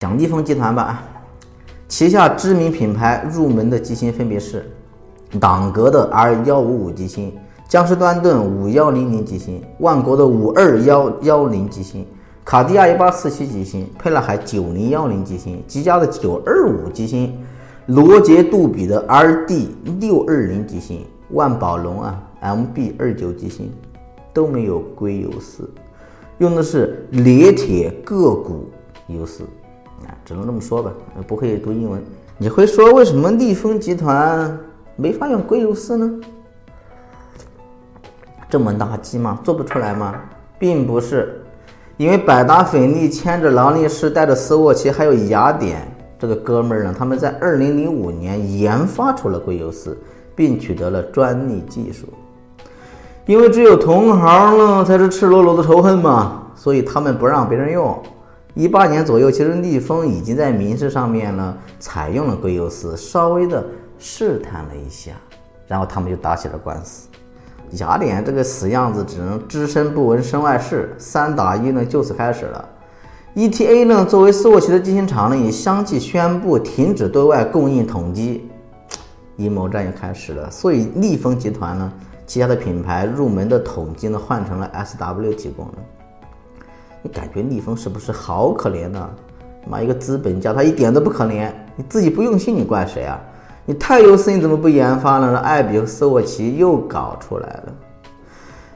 讲立峰集团吧，旗下知名品牌入门的机芯分别是朗格的 R 幺五五机芯、江诗丹顿五幺零零机芯、万国的五二幺幺零机芯、卡地亚一八四七机芯、沛纳海九零幺零机芯、积佳的九二五机芯、罗杰杜比的 RD 六二零机芯、万宝龙啊 MB 二九机芯都没有硅油丝，用的是冶铁铬钴油丝。啊，只能这么说吧，不会读英文。你会说为什么立丰集团没法用硅油丝呢？这么垃圾吗？做不出来吗？并不是，因为百达翡丽牵着劳力士，带着斯沃琪，还有雅典这个哥们儿呢，他们在二零零五年研发出了硅油丝，并取得了专利技术。因为只有同行呢才是赤裸裸的仇恨嘛，所以他们不让别人用。一八年左右，其实立丰已经在民事上面呢采用了硅油丝，稍微的试探了一下，然后他们就打起了官司。雅典这个死样子只能只身不闻身外事，三打一呢就此开始了。ETA 呢作为斯沃琪的机芯厂呢，也相继宣布停止对外供应统计，阴谋战又开始了。所以立丰集团呢旗下的品牌入门的统计呢换成了 SW 提供的。你感觉逆风是不是好可怜呢？妈一个资本家，他一点都不可怜。你自己不用心，你怪谁啊？你太优思，你怎么不研发呢？艾比和斯沃琪又搞出来了。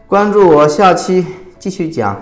关注我，下期继续讲。